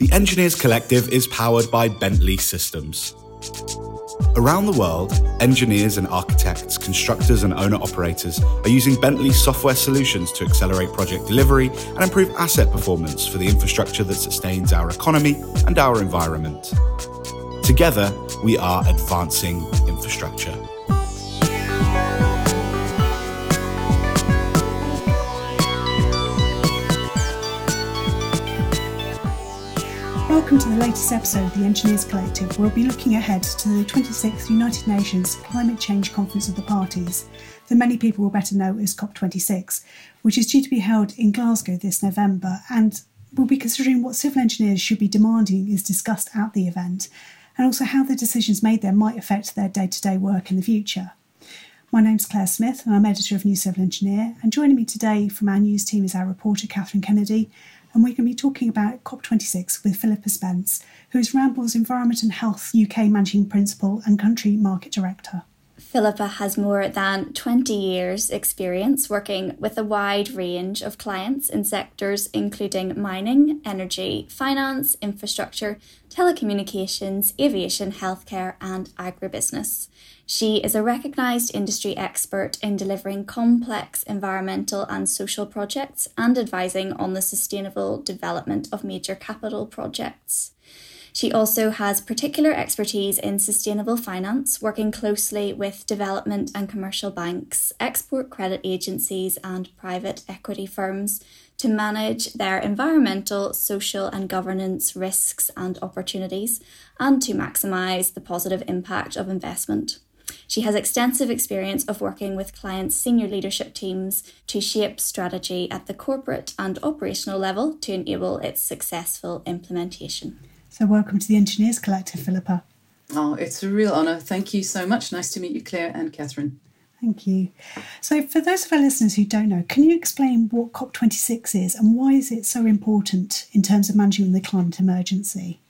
The Engineers Collective is powered by Bentley Systems. Around the world, engineers and architects, constructors and owner operators are using Bentley software solutions to accelerate project delivery and improve asset performance for the infrastructure that sustains our economy and our environment. Together, we are advancing infrastructure. Welcome to the latest episode of the Engineers Collective. We'll be looking ahead to the 26th United Nations Climate Change Conference of the Parties, that many people will better know as COP26, which is due to be held in Glasgow this November and we'll be considering what civil engineers should be demanding is discussed at the event and also how the decisions made there might affect their day to day work in the future. My name's Claire Smith and I'm editor of New Civil Engineer. And joining me today from our news team is our reporter Catherine Kennedy, and we're going to be talking about COP26 with Philippa Spence, who is Ramboll's Environment and Health UK Managing Principal and Country Market Director. Philippa has more than 20 years' experience working with a wide range of clients in sectors including mining, energy, finance, infrastructure, telecommunications, aviation, healthcare, and agribusiness. She is a recognised industry expert in delivering complex environmental and social projects and advising on the sustainable development of major capital projects. She also has particular expertise in sustainable finance, working closely with development and commercial banks, export credit agencies, and private equity firms to manage their environmental, social, and governance risks and opportunities, and to maximise the positive impact of investment. She has extensive experience of working with clients' senior leadership teams to shape strategy at the corporate and operational level to enable its successful implementation. So, welcome to the Engineers Collective, Philippa. Oh, it's a real honour. Thank you so much. Nice to meet you, Claire and Catherine. Thank you. So, for those of our listeners who don't know, can you explain what COP26 is and why is it so important in terms of managing the climate emergency?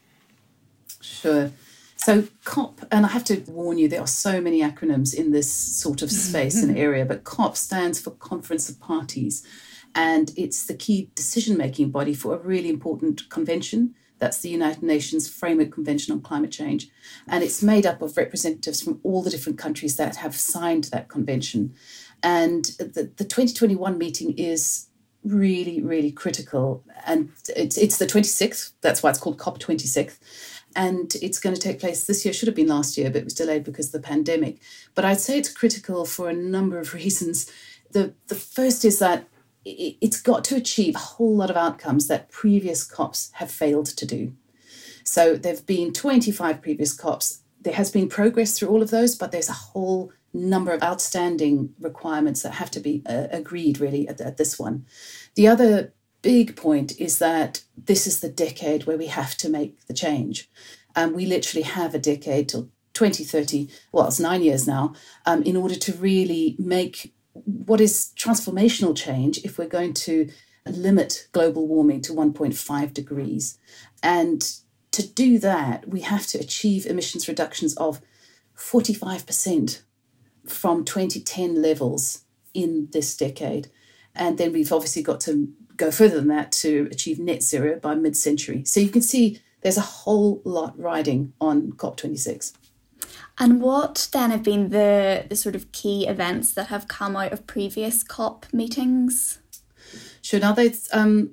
Sure. So, COP, and I have to warn you, there are so many acronyms in this sort of space and area, but COP stands for Conference of Parties, and it's the key decision making body for a really important convention. That's the United Nations Framework Convention on Climate Change. And it's made up of representatives from all the different countries that have signed that convention. And the, the 2021 meeting is really, really critical. And it's, it's the 26th, that's why it's called COP26 and it's going to take place this year. Should have been last year, but it was delayed because of the pandemic. But I'd say it's critical for a number of reasons. The the first is that it's got to achieve a whole lot of outcomes that previous COPs have failed to do. So there've been 25 previous COPs. There has been progress through all of those, but there's a whole number of outstanding requirements that have to be uh, agreed really at, at this one. The other big point is that this is the decade where we have to make the change. And we literally have a decade till 2030, well, it's nine years now, um, in order to really make what is transformational change if we're going to limit global warming to 1.5 degrees. And to do that, we have to achieve emissions reductions of 45% from 2010 levels in this decade. And then we've obviously got to go further than that to achieve net zero by mid century. So you can see there's a whole lot riding on COP26. And what then have been the, the sort of key events that have come out of previous COP meetings? Sure. Now, there's, um,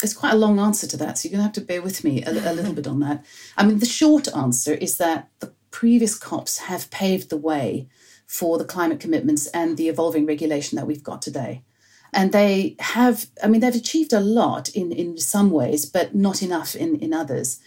there's quite a long answer to that, so you're going to have to bear with me a, a little bit on that. I mean, the short answer is that the previous COPs have paved the way for the climate commitments and the evolving regulation that we've got today and they have i mean they've achieved a lot in in some ways but not enough in in others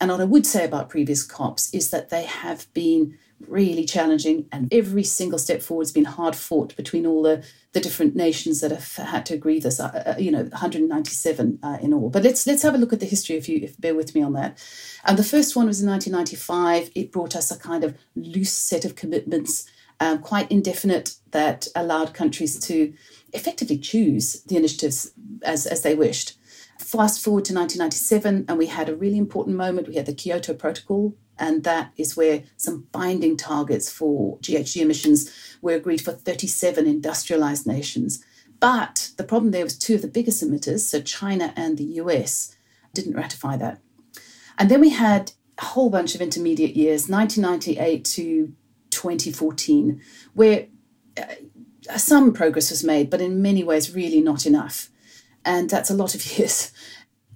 and what i would say about previous cops is that they have been really challenging and every single step forward has been hard fought between all the the different nations that have had to agree this uh, uh you know 197 uh, in all. But let's let's have a look at the history if you if bear with me on that. And the first one was in 1995 it brought us a kind of loose set of commitments um, quite indefinite that allowed countries to effectively choose the initiatives as, as they wished. Fast forward to 1997, and we had a really important moment. We had the Kyoto Protocol, and that is where some binding targets for GHG emissions were agreed for 37 industrialized nations. But the problem there was two of the biggest emitters, so China and the US, didn't ratify that. And then we had a whole bunch of intermediate years, 1998 to 2014, where uh, some progress was made, but in many ways, really not enough. And that's a lot of years.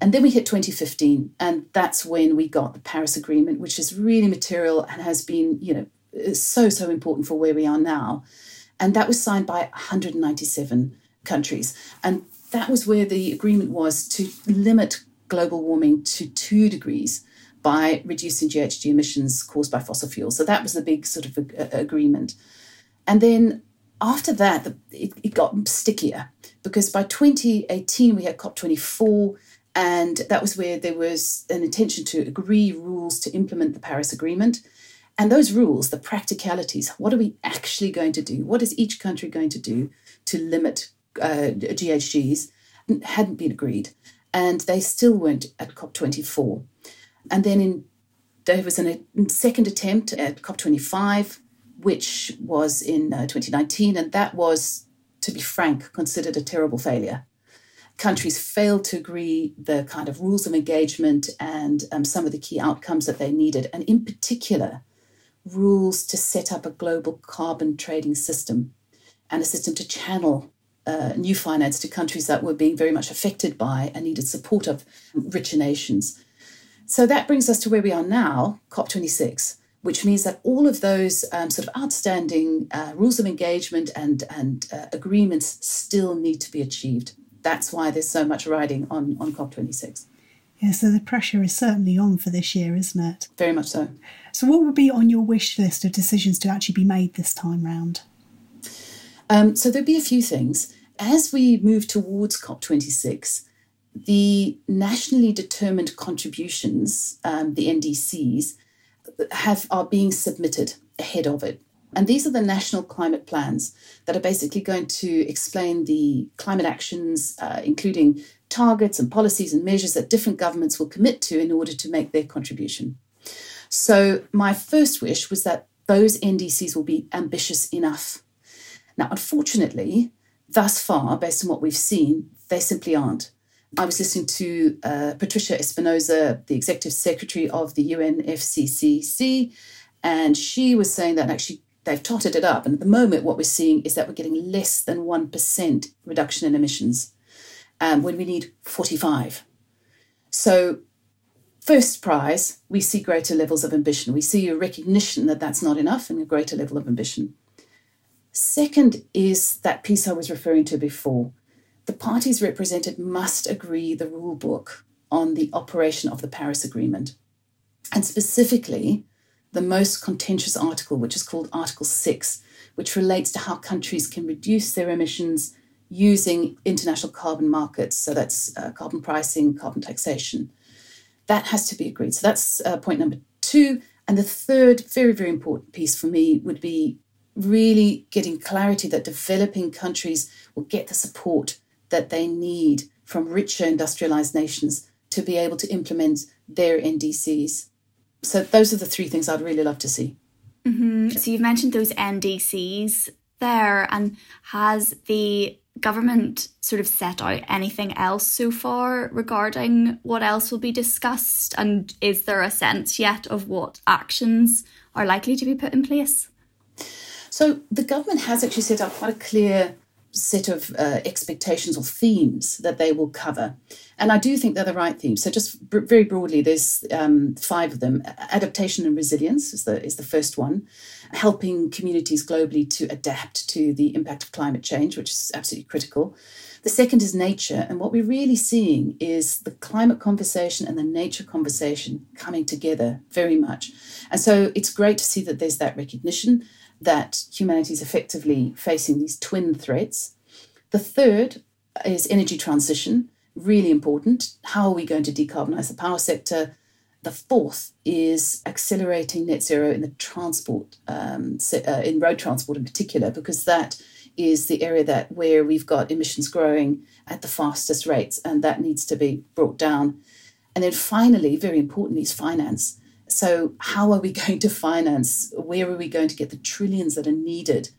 And then we hit 2015, and that's when we got the Paris Agreement, which is really material and has been, you know, so, so important for where we are now. And that was signed by 197 countries. And that was where the agreement was to limit global warming to two degrees by reducing GHG emissions caused by fossil fuels. So that was the big sort of agreement. And then after that, it, it got stickier because by 2018 we had COP24 and that was where there was an intention to agree rules to implement the Paris Agreement. And those rules, the practicalities, what are we actually going to do? What is each country going to do to limit uh, GHGs? Hadn't been agreed. And they still weren't at COP24. And then in, there was an, a second attempt at COP25, which was in uh, 2019. And that was, to be frank, considered a terrible failure countries failed to agree the kind of rules of engagement and um, some of the key outcomes that they needed, and in particular, rules to set up a global carbon trading system and a system to channel uh, new finance to countries that were being very much affected by and needed support of richer nations. So that brings us to where we are now, COP26, which means that all of those um, sort of outstanding uh, rules of engagement and, and uh, agreements still need to be achieved that's why there's so much riding on, on COP26. Yeah, so the pressure is certainly on for this year, isn't it? Very much so. So, what would be on your wish list of decisions to actually be made this time round? Um, so, there'd be a few things. As we move towards COP26, the nationally determined contributions, um, the NDCs, have are being submitted ahead of it. And these are the national climate plans that are basically going to explain the climate actions, uh, including targets and policies and measures that different governments will commit to in order to make their contribution. So, my first wish was that those NDCs will be ambitious enough. Now, unfortunately, thus far, based on what we've seen, they simply aren't. I was listening to uh, Patricia Espinosa, the executive secretary of the UNFCCC, and she was saying that actually they've totted it up. And at the moment, what we're seeing is that we're getting less than 1% reduction in emissions um, when we need 45. So, first prize, we see greater levels of ambition. We see a recognition that that's not enough and a greater level of ambition. Second is that piece I was referring to before. The parties represented must agree the rule book on the operation of the Paris Agreement. And specifically, the most contentious article, which is called Article 6, which relates to how countries can reduce their emissions using international carbon markets. So that's uh, carbon pricing, carbon taxation. That has to be agreed. So that's uh, point number two. And the third, very, very important piece for me would be really getting clarity that developing countries will get the support that they need from richer industrialized nations to be able to implement their NDCs. So those are the three things I'd really love to see. Mm-hmm. So you've mentioned those NDCs there, and has the government sort of set out anything else so far regarding what else will be discussed? And is there a sense yet of what actions are likely to be put in place? So the government has actually set out quite a clear set of uh, expectations or themes that they will cover. And I do think they're the right themes. So just b- very broadly, there's um, five of them. Adaptation and resilience is the, is the first one. Helping communities globally to adapt to the impact of climate change, which is absolutely critical. The second is nature. And what we're really seeing is the climate conversation and the nature conversation coming together very much. And so it's great to see that there's that recognition that humanity is effectively facing these twin threats. The third is energy transition, really important. How are we going to decarbonize the power sector? The fourth is accelerating net zero in the transport, um, uh, in road transport in particular, because that is the area that where we've got emissions growing at the fastest rates, and that needs to be brought down. And then finally, very importantly, is finance. So, how are we going to finance? Where are we going to get the trillions that are needed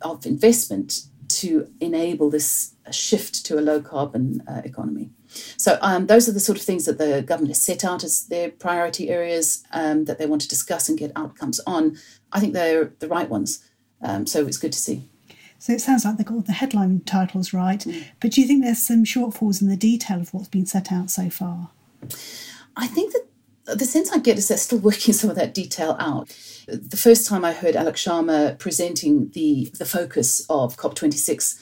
of investment to enable this shift to a low carbon uh, economy? So um, those are the sort of things that the government has set out as their priority areas um, that they want to discuss and get outcomes on. I think they're the right ones. Um, so it's good to see. So it sounds like they got all the headline titles right, mm. but do you think there's some shortfalls in the detail of what's been set out so far? I think that the sense I get is they're still working some of that detail out. The first time I heard Alok Sharma presenting the the focus of COP26,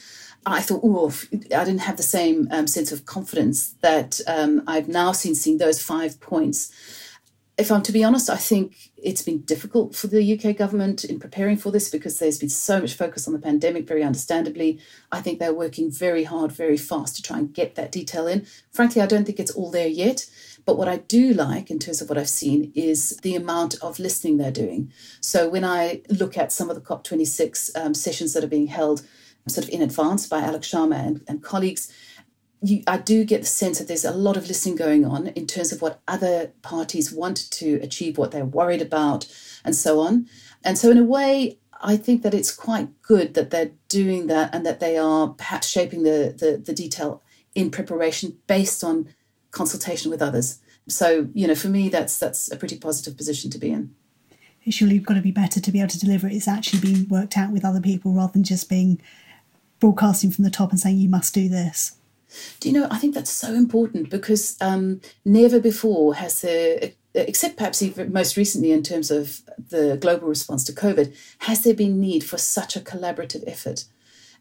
I thought, oh, I didn't have the same um, sense of confidence that um, I've now seen seeing those five points. If I'm to be honest, I think it's been difficult for the UK government in preparing for this because there's been so much focus on the pandemic, very understandably. I think they're working very hard, very fast to try and get that detail in. Frankly, I don't think it's all there yet. But what I do like in terms of what I've seen is the amount of listening they're doing. So when I look at some of the COP26 um, sessions that are being held sort of in advance by Alok Sharma and, and colleagues, you, I do get the sense that there's a lot of listening going on in terms of what other parties want to achieve, what they're worried about, and so on. And so, in a way, I think that it's quite good that they're doing that and that they are perhaps shaping the, the, the detail in preparation based on consultation with others. So, you know, for me, that's that's a pretty positive position to be in. It's surely got to be better to be able to deliver it. It's actually being worked out with other people rather than just being broadcasting from the top and saying you must do this. Do you know? I think that's so important because um, never before has there, except perhaps even most recently in terms of the global response to COVID, has there been need for such a collaborative effort.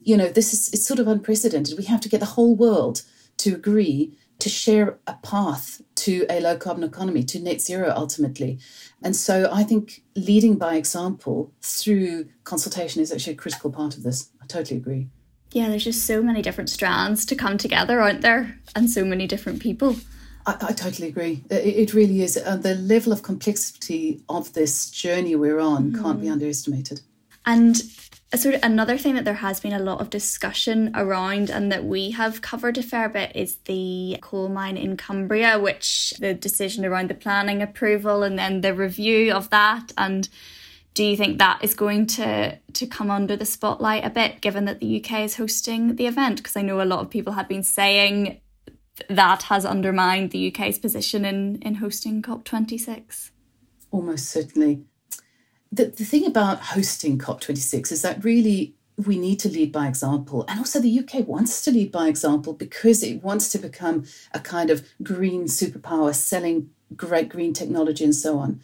You know, this is it's sort of unprecedented. We have to get the whole world to agree to share a path to a low carbon economy, to net zero ultimately. And so I think leading by example through consultation is actually a critical part of this. I totally agree. Yeah, there's just so many different strands to come together, aren't there? And so many different people. I, I totally agree. It, it really is. Uh, the level of complexity of this journey we're on mm. can't be underestimated. And sort of another thing that there has been a lot of discussion around and that we have covered a fair bit is the coal mine in Cumbria, which the decision around the planning approval and then the review of that. And do you think that is going to to come under the spotlight a bit, given that the UK is hosting the event? Because I know a lot of people have been saying that has undermined the UK's position in in hosting COP26. Almost certainly the, the thing about hosting COP26 is that really we need to lead by example. And also, the UK wants to lead by example because it wants to become a kind of green superpower, selling great green technology and so on.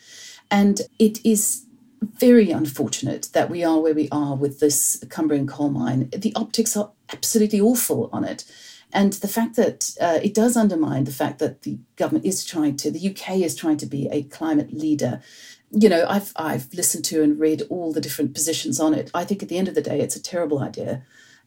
And it is very unfortunate that we are where we are with this Cumbrian coal mine. The optics are absolutely awful on it. And the fact that uh, it does undermine the fact that the government is trying to, the UK is trying to be a climate leader you know, I've I've listened to and read all the different positions on it. I think at the end of the day, it's a terrible idea,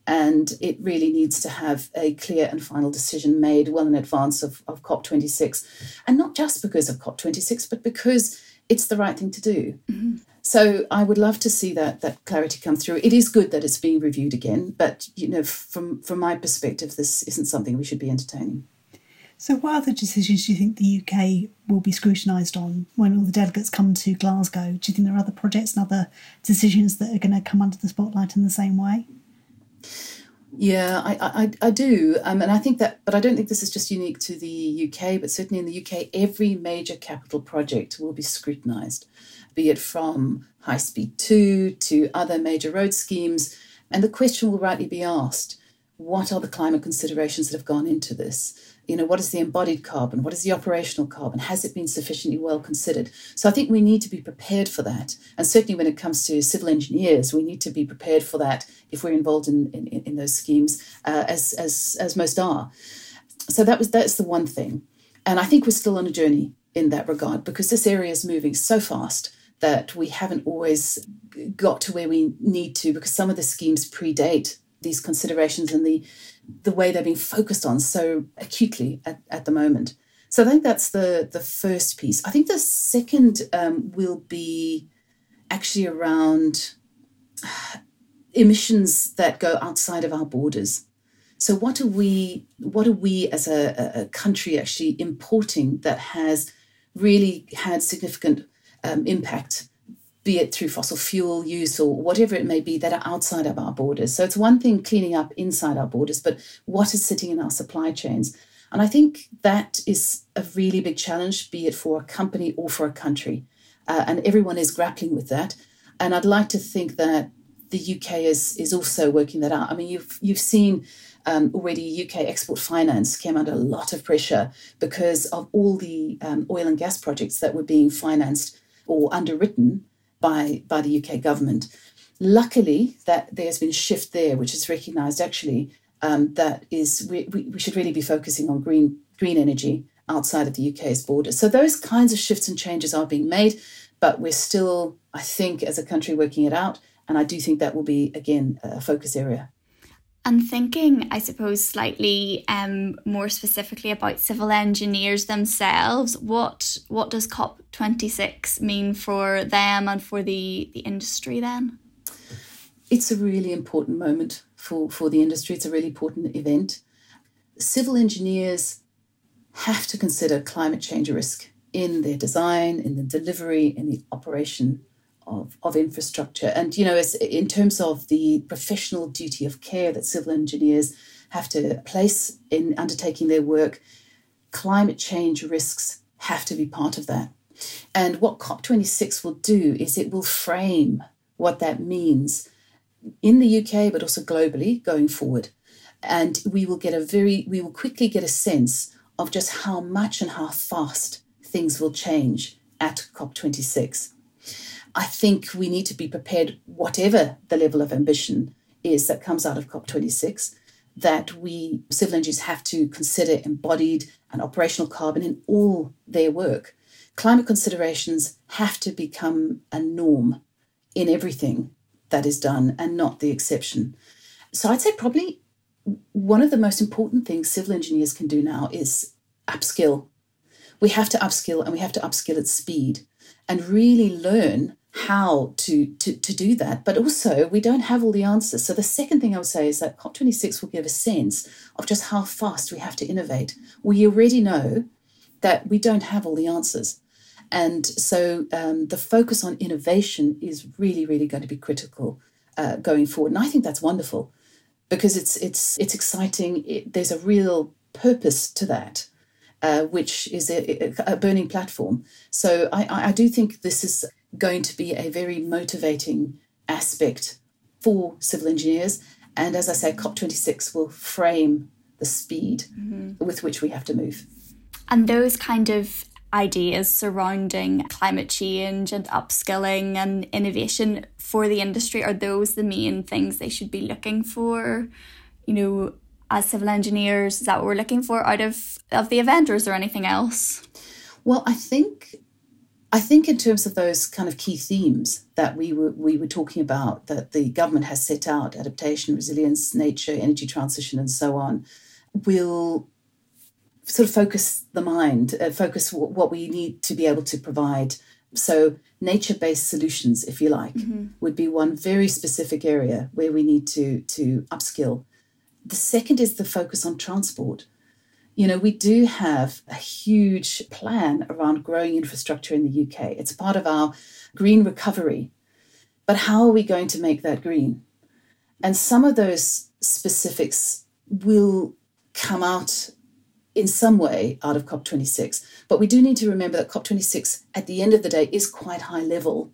and it really needs to have a clear and final decision made well in advance of, of COP twenty six, and not just because of COP twenty six, but because it's the right thing to do. Mm-hmm. So I would love to see that that clarity come through. It is good that it's being reviewed again, but you know, from from my perspective, this isn't something we should be entertaining. So, what other decisions do you think the UK will be scrutinised on when all the delegates come to Glasgow? Do you think there are other projects and other decisions that are going to come under the spotlight in the same way? Yeah, I, I, I do. Um, and I think that, but I don't think this is just unique to the UK, but certainly in the UK, every major capital project will be scrutinised, be it from High Speed 2 to other major road schemes. And the question will rightly be asked what are the climate considerations that have gone into this? You know what is the embodied carbon what is the operational carbon has it been sufficiently well considered? So i think we need to be prepared for that. And certainly when it comes to civil engineers we need to be prepared for that if we're involved in in, in those schemes uh, as as as most are. So that was that's the one thing. And i think we're still on a journey in that regard because this area is moving so fast that we haven't always got to where we need to because some of the schemes predate these considerations and the the way they're being focused on so acutely at, at the moment. So I think that's the the first piece. I think the second um, will be actually around emissions that go outside of our borders. So what are we what are we as a, a country actually importing that has really had significant um, impact be it through fossil fuel use or whatever it may be, that are outside of our borders. So it's one thing cleaning up inside our borders, but what is sitting in our supply chains? And I think that is a really big challenge, be it for a company or for a country. Uh, and everyone is grappling with that. And I'd like to think that the UK is is also working that out. I mean, you've you've seen um, already UK export finance came under a lot of pressure because of all the um, oil and gas projects that were being financed or underwritten by by the UK government. Luckily, that there's been a shift there, which is recognised actually um, that is we, we, we should really be focusing on green green energy outside of the UK's borders. So those kinds of shifts and changes are being made, but we're still, I think, as a country working it out. And I do think that will be again a focus area. And thinking, I suppose, slightly um, more specifically about civil engineers themselves, what what does COP twenty six mean for them and for the, the industry then? It's a really important moment for, for the industry. It's a really important event. Civil engineers have to consider climate change risk in their design, in the delivery, in the operation of, of infrastructure. And, you know, in terms of the professional duty of care that civil engineers have to place in undertaking their work, climate change risks have to be part of that. And what COP26 will do is it will frame what that means in the UK, but also globally going forward. And we will get a very, we will quickly get a sense of just how much and how fast things will change at COP26. I think we need to be prepared, whatever the level of ambition is that comes out of COP26, that we civil engineers have to consider embodied and operational carbon in all their work. Climate considerations have to become a norm in everything that is done and not the exception. So I'd say probably one of the most important things civil engineers can do now is upskill. We have to upskill and we have to upskill at speed and really learn how to, to, to do that. But also, we don't have all the answers. So, the second thing I would say is that COP26 will give a sense of just how fast we have to innovate. We already know that we don't have all the answers. And so, um, the focus on innovation is really, really going to be critical uh, going forward. And I think that's wonderful because it's, it's, it's exciting. It, there's a real purpose to that. Uh, which is a, a, burning platform. So I, I do think this is going to be a very motivating aspect for civil engineers. And as I say, COP26 will frame the speed mm-hmm. with which we have to move. And those kind of ideas surrounding climate change and upskilling and innovation for the industry are those the main things they should be looking for you know as civil engineers is that what we're looking for out of of the event or is there anything else well i think I think in terms of those kind of key themes that we were we were talking about that the government has set out adaptation, resilience, nature, energy transition, and so on, will sort of focus the mind, uh, focus w- what we need to be able to provide. So nature-based solutions, if you like, mm-hmm. would be one very specific area where we need to to upskill. The second is the focus on transport you know, we do have a huge plan around growing infrastructure in the UK. It's part of our green recovery. But how are we going to make that green? And some of those specifics will come out in some way out of COP26. But we do need to remember that COP26 at the end of the day is quite high level.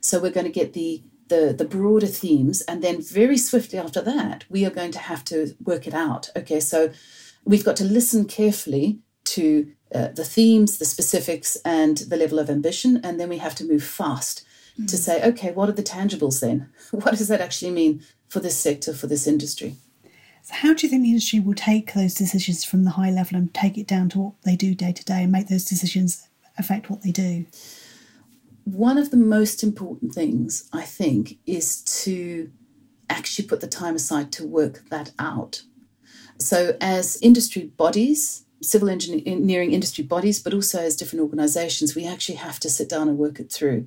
So we're going to get the the, the broader themes and then very swiftly after that we are going to have to work it out okay so we've got to listen carefully to uh, the themes, the specifics, and the level of ambition, and then we have to move fast mm-hmm. to say, okay, what are the tangibles then? What does that actually mean for this sector, for this industry? So, how do you think the industry will take those decisions from the high level and take it down to what they do day to day and make those decisions affect what they do? One of the most important things, I think, is to actually put the time aside to work that out so, as industry bodies, civil engineering industry bodies, but also as different organizations, we actually have to sit down and work it through.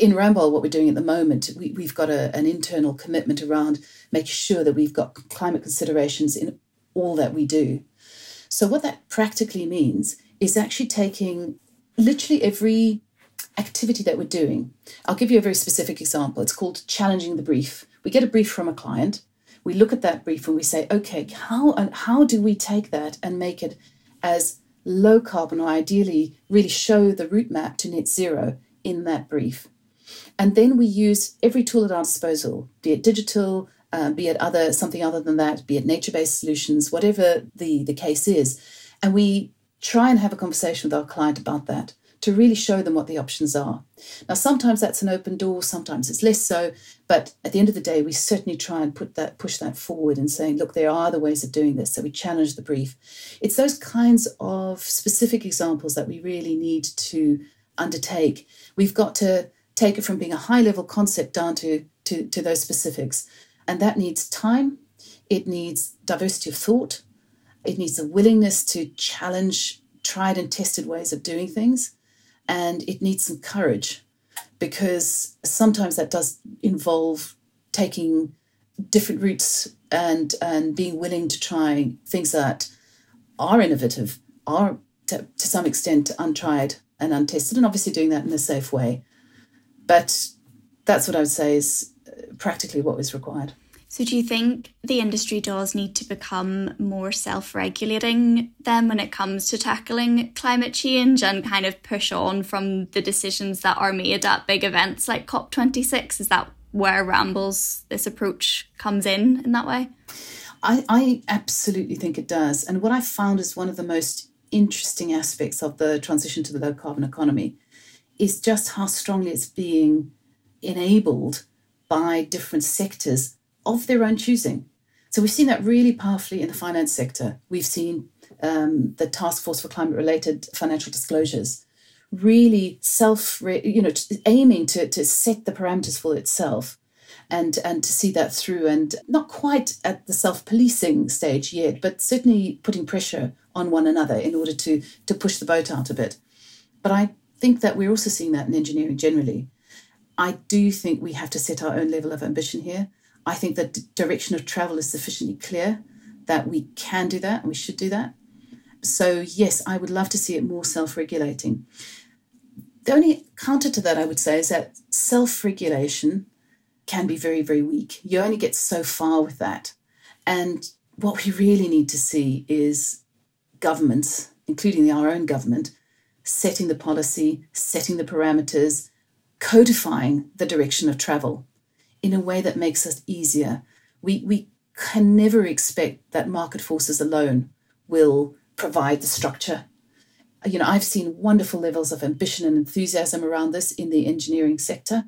In Ramboll, what we're doing at the moment, we, have got a, an internal commitment around making sure that we've got climate considerations in all that we do. So, what that practically means is actually taking literally every activity that we're doing. I'll give you a very specific example. It's called challenging the brief. We get a brief from a client we look at that brief and we say, okay, how and how do we take that and make it as low carbon or ideally really show the route map to net zero in that brief. And then we use every tool at our disposal, be it digital, uh, be it other something other than that, be it nature-based solutions, whatever the, the case is. And we try and have a conversation with our client about that to really show them what the options are. Now, sometimes that's an open door, sometimes it's less so, but at the end of the day, we certainly try and put that push that forward and saying, look, there are other ways of doing this. So we challenge the brief. It's those kinds of specific examples that we really need to undertake. We've got to take it from being a high level concept down to, to, to those specifics. And that needs time, it needs diversity of thought, it needs a willingness to challenge tried and tested ways of doing things, and it needs some courage because sometimes that does involve taking different routes and and being willing to try things that are innovative, are to, to some extent untried and untested, and obviously doing that in a safe way. But that's what I would say is uh, practically what was required. So, do you think the industry does need to become more self regulating then when it comes to tackling climate change and kind of push on from the decisions that are made at big events like COP26? Is that where Ramboll's, this approach comes in in that way? I, I absolutely think it does. And what I found is one of the most interesting aspects of the transition to the low carbon economy is just how strongly it's being enabled by different sectors of their own choosing. So we've seen that really powerfully in the finance sector. We've seen um, the Task Force for Climate Related Financial Disclosures really self, you know, aiming to, to set the parameters for itself and and to see that through and not quite at the self-policing stage yet but certainly putting pressure on one another in order to to push the boat out a bit but i think that we're also seeing that in engineering generally. I do think we have to set our own level of ambition here. I think the direction of travel is sufficiently clear that we can do that and we should do that. So, yes, I would love to see it more self regulating. The only counter to that, I would say, is that self regulation can be very, very weak. You only get so far with that. And what we really need to see is governments, including our own government, setting the policy, setting the parameters, codifying the direction of travel in a way that makes us easier. We, we can never expect that market forces alone will provide the structure. You know, I've seen wonderful levels of ambition and enthusiasm around this in the engineering sector,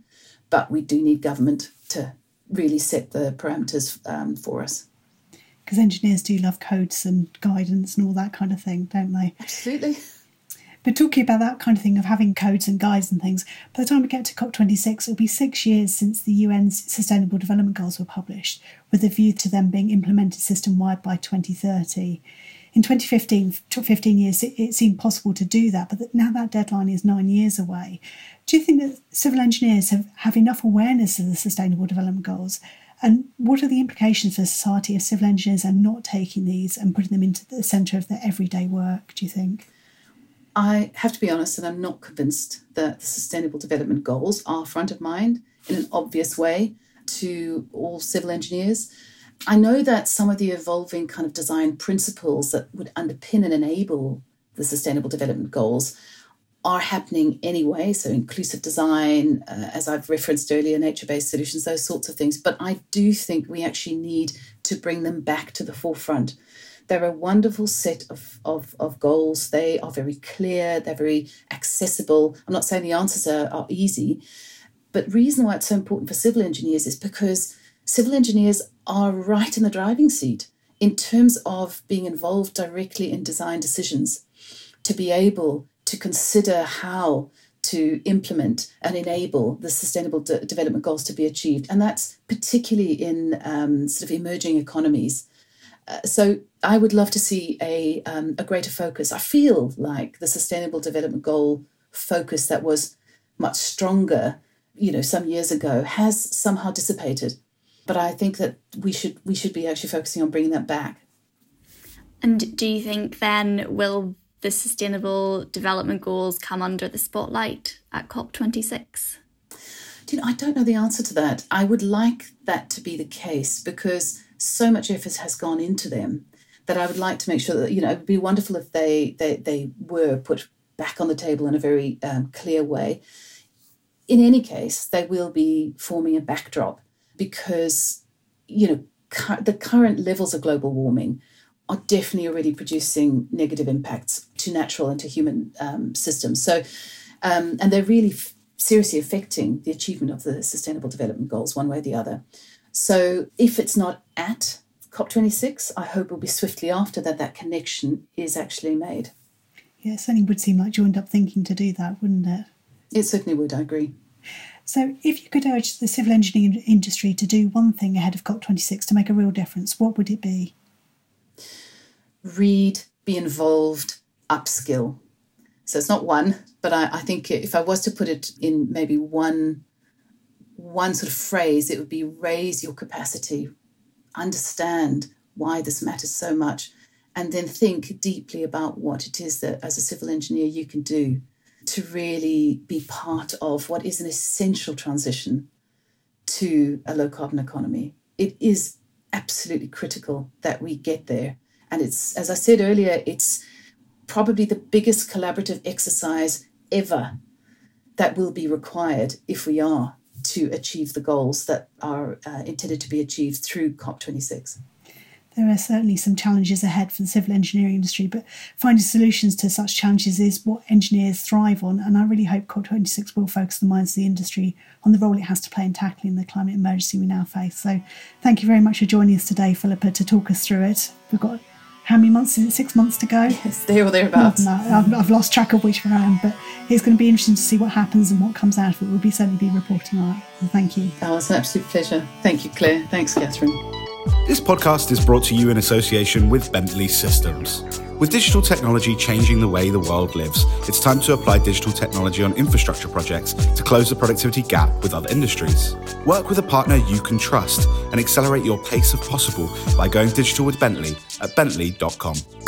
but we do need government to really set the parameters um, for us. Because engineers do love codes and guidance and all that kind of thing, don't they? Absolutely. But talking about that kind of thing of having codes and guides and things, by the time we get to COP26, it'll be six years since the UN's Sustainable Development Goals were published, with a view to them being implemented system wide by 2030. In 2015, took 15 years, it, it seemed possible to do that, but now that deadline is nine years away. Do you think that civil engineers have, have enough awareness of the Sustainable Development Goals? And what are the implications for society if civil engineers are not taking these and putting them into the centre of their everyday work, do you think? I have to be honest that I'm not convinced that the Sustainable Development Goals are front of mind in an obvious way to all civil engineers. I know that some of the evolving kind of design principles that would underpin and enable the Sustainable Development Goals are happening anyway. So, inclusive design, uh, as I've referenced earlier, nature based solutions, those sorts of things. But I do think we actually need to bring them back to the forefront. They're a wonderful set of, of, of goals. They are very clear, they're very accessible. I'm not saying the answers are, are easy, but reason why it's so important for civil engineers is because civil engineers are right in the driving seat in terms of being involved directly in design decisions, to be able to consider how to implement and enable the sustainable de- development goals to be achieved. And that's particularly in um, sort of emerging economies. Uh, so I would love to see a um, a greater focus. I feel like the Sustainable Development Goal focus that was much stronger, you know, some years ago has somehow dissipated. But I think that we should we should be actually focusing on bringing that back. And do you think then will the Sustainable Development Goals come under the spotlight at COP26? Do you know, I don't know the answer to that. I would like that to be the case because so much effort has gone into them that I would like to make sure that, you know, it would be wonderful if they, they, they were put back on the table in a very um, clear way. In any case, they will be forming a backdrop because, you know, cu- the current levels of global warming are definitely already producing negative impacts to natural and to human um, systems. So, um, and they're really f- seriously affecting the achievement of the Sustainable Development Goals, one way or the other. So, if it's not at COP26, I hope it will be swiftly after that that connection is actually made. Yeah, it certainly would seem like you end up thinking to do that, wouldn't it? It certainly would, I agree. So, if you could urge the civil engineering industry to do one thing ahead of COP26 to make a real difference, what would it be? Read, be involved, upskill. So it's not one, but I, I think if I was to put it in maybe one one sort of phrase, it would be raise your capacity, understand why this matters so much, and then think deeply about what it is that as a civil engineer you can do to really be part of what is an essential transition to a low carbon economy. It is absolutely critical that we get there. And it's, as I said earlier, it's probably the biggest collaborative exercise ever that will be required if we are to achieve the goals that are uh, intended to be achieved through COP26 there are certainly some challenges ahead for the civil engineering industry, but finding solutions to such challenges is what engineers thrive on. And I really hope COP26 will focus the minds of the industry on the role it has to play in tackling the climate emergency we now face. So thank you very much for joining us today, Philippa, to talk us through it. We've got how many months is it? Six months to go? Yes, there or thereabouts. No, I've, I've, lost track of which I am, but it's going to be interesting to see what happens and what comes out of it. We'll be certainly be reporting on it. thank you. Oh, it's an absolute pleasure. Thank you, Claire. Thanks, Catherine. This podcast is brought to you in association with Bentley Systems. With digital technology changing the way the world lives, it's time to apply digital technology on infrastructure projects to close the productivity gap with other industries. Work with a partner you can trust and accelerate your pace of possible by going digital with Bentley at bentley.com.